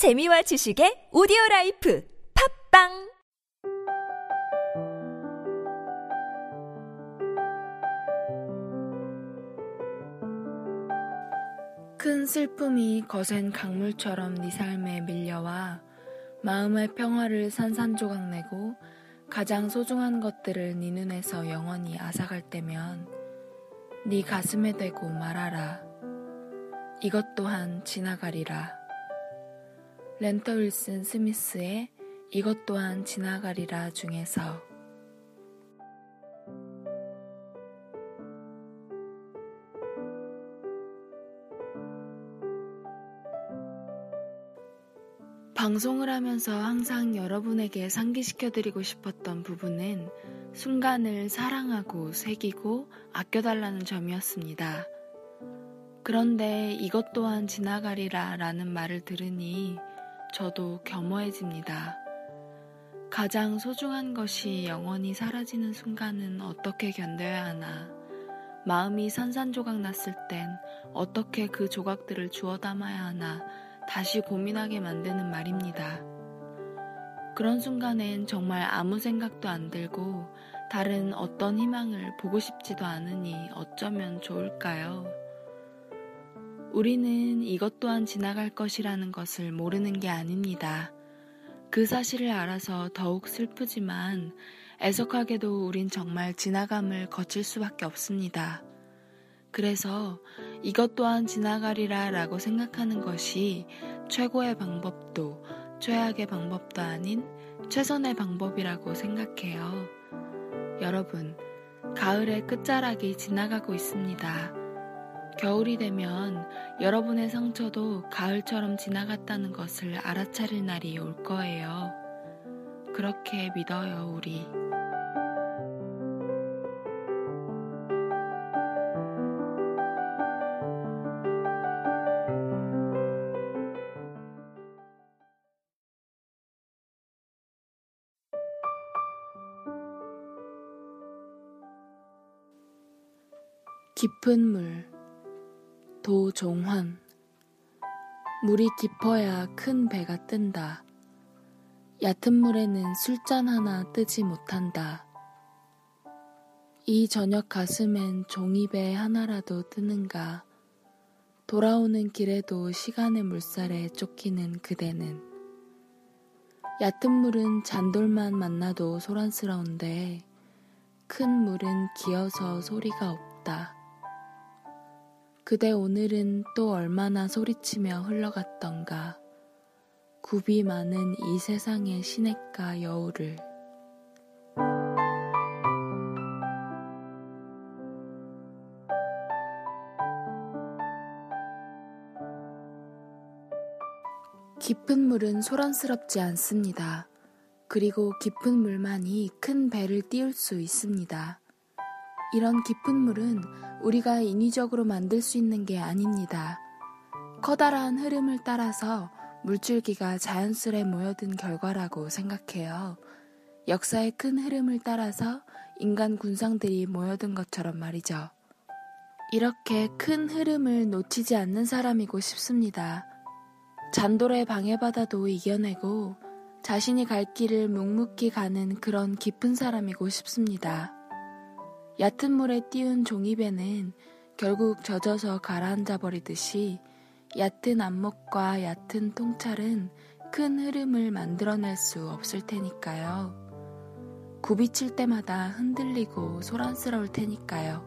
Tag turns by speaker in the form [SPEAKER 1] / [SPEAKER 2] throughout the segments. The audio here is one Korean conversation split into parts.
[SPEAKER 1] 재미와 지식의 오디오 라이프 팟빵
[SPEAKER 2] 큰 슬픔이 거센 강물처럼 네 삶에 밀려와 마음의 평화를 산산조각 내고 가장 소중한 것들을 네 눈에서 영원히 앗아갈 때면 네 가슴에 대고 말하라. 이것 또한 지나가리라. 렌터 윌슨 스미스의 이것 또한 지나가리라 중에서 방송을 하면서 항상 여러분에게 상기시켜드리고 싶었던 부분은 순간을 사랑하고 새기고 아껴달라는 점이었습니다. 그런데 이것 또한 지나가리라 라는 말을 들으니 저도 겸허해집니다. 가장 소중한 것이 영원히 사라지는 순간은 어떻게 견뎌야 하나? 마음이 산산조각 났을 땐 어떻게 그 조각들을 주워 담아야 하나? 다시 고민하게 만드는 말입니다. 그런 순간엔 정말 아무 생각도 안 들고 다른 어떤 희망을 보고 싶지도 않으니 어쩌면 좋을까요? 우리는 이것 또한 지나갈 것이라는 것을 모르는 게 아닙니다. 그 사실을 알아서 더욱 슬프지만 애석하게도 우린 정말 지나감을 거칠 수밖에 없습니다. 그래서 이것 또한 지나가리라 라고 생각하는 것이 최고의 방법도 최악의 방법도 아닌 최선의 방법이라고 생각해요. 여러분, 가을의 끝자락이 지나가고 있습니다. 겨울이 되면 여러분의 상처도 가을처럼 지나갔다는 것을 알아차릴 날이 올 거예요. 그렇게 믿어요, 우리. 깊은 물 도종환 물이 깊어야 큰 배가 뜬다. 얕은 물에는 술잔 하나 뜨지 못한다. 이 저녁 가슴엔 종이배 하나라도 뜨는가. 돌아오는 길에도 시간의 물살에 쫓기는 그대는 얕은 물은 잔돌만 만나도 소란스러운데 큰 물은 기어서 소리가 없다. 그대 오늘은 또 얼마나 소리치며 흘러갔던가. 굽이 많은 이 세상의 시냇가 여우를. 깊은 물은 소란스럽지 않습니다. 그리고 깊은 물만이 큰 배를 띄울 수 있습니다. 이런 깊은 물은 우리가 인위적으로 만들 수 있는 게 아닙니다. 커다란 흐름을 따라서 물줄기가 자연스레 모여든 결과라고 생각해요. 역사의 큰 흐름을 따라서 인간 군상들이 모여든 것처럼 말이죠. 이렇게 큰 흐름을 놓치지 않는 사람이고 싶습니다. 잔돌의 방해받아도 이겨내고 자신이 갈 길을 묵묵히 가는 그런 깊은 사람이고 싶습니다. 얕은 물에 띄운 종이배는 결국 젖어서 가라앉아 버리듯이 얕은 안목과 얕은 통찰은 큰 흐름을 만들어낼 수 없을 테니까요. 굽이칠 때마다 흔들리고 소란스러울 테니까요.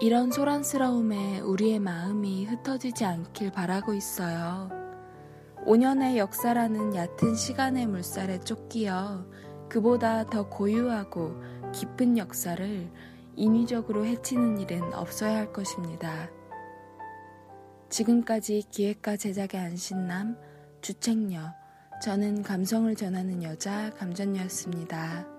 [SPEAKER 2] 이런 소란스러움에 우리의 마음이 흩어지지 않길 바라고 있어요. 5년의 역사라는 얕은 시간의 물살에 쫓기어 그보다 더 고유하고 깊은 역사를 인위적으로 해치는 일은 없어야 할 것입니다. 지금까지 기획과 제작의 안신남, 주책녀, 저는 감성을 전하는 여자 감전녀였습니다.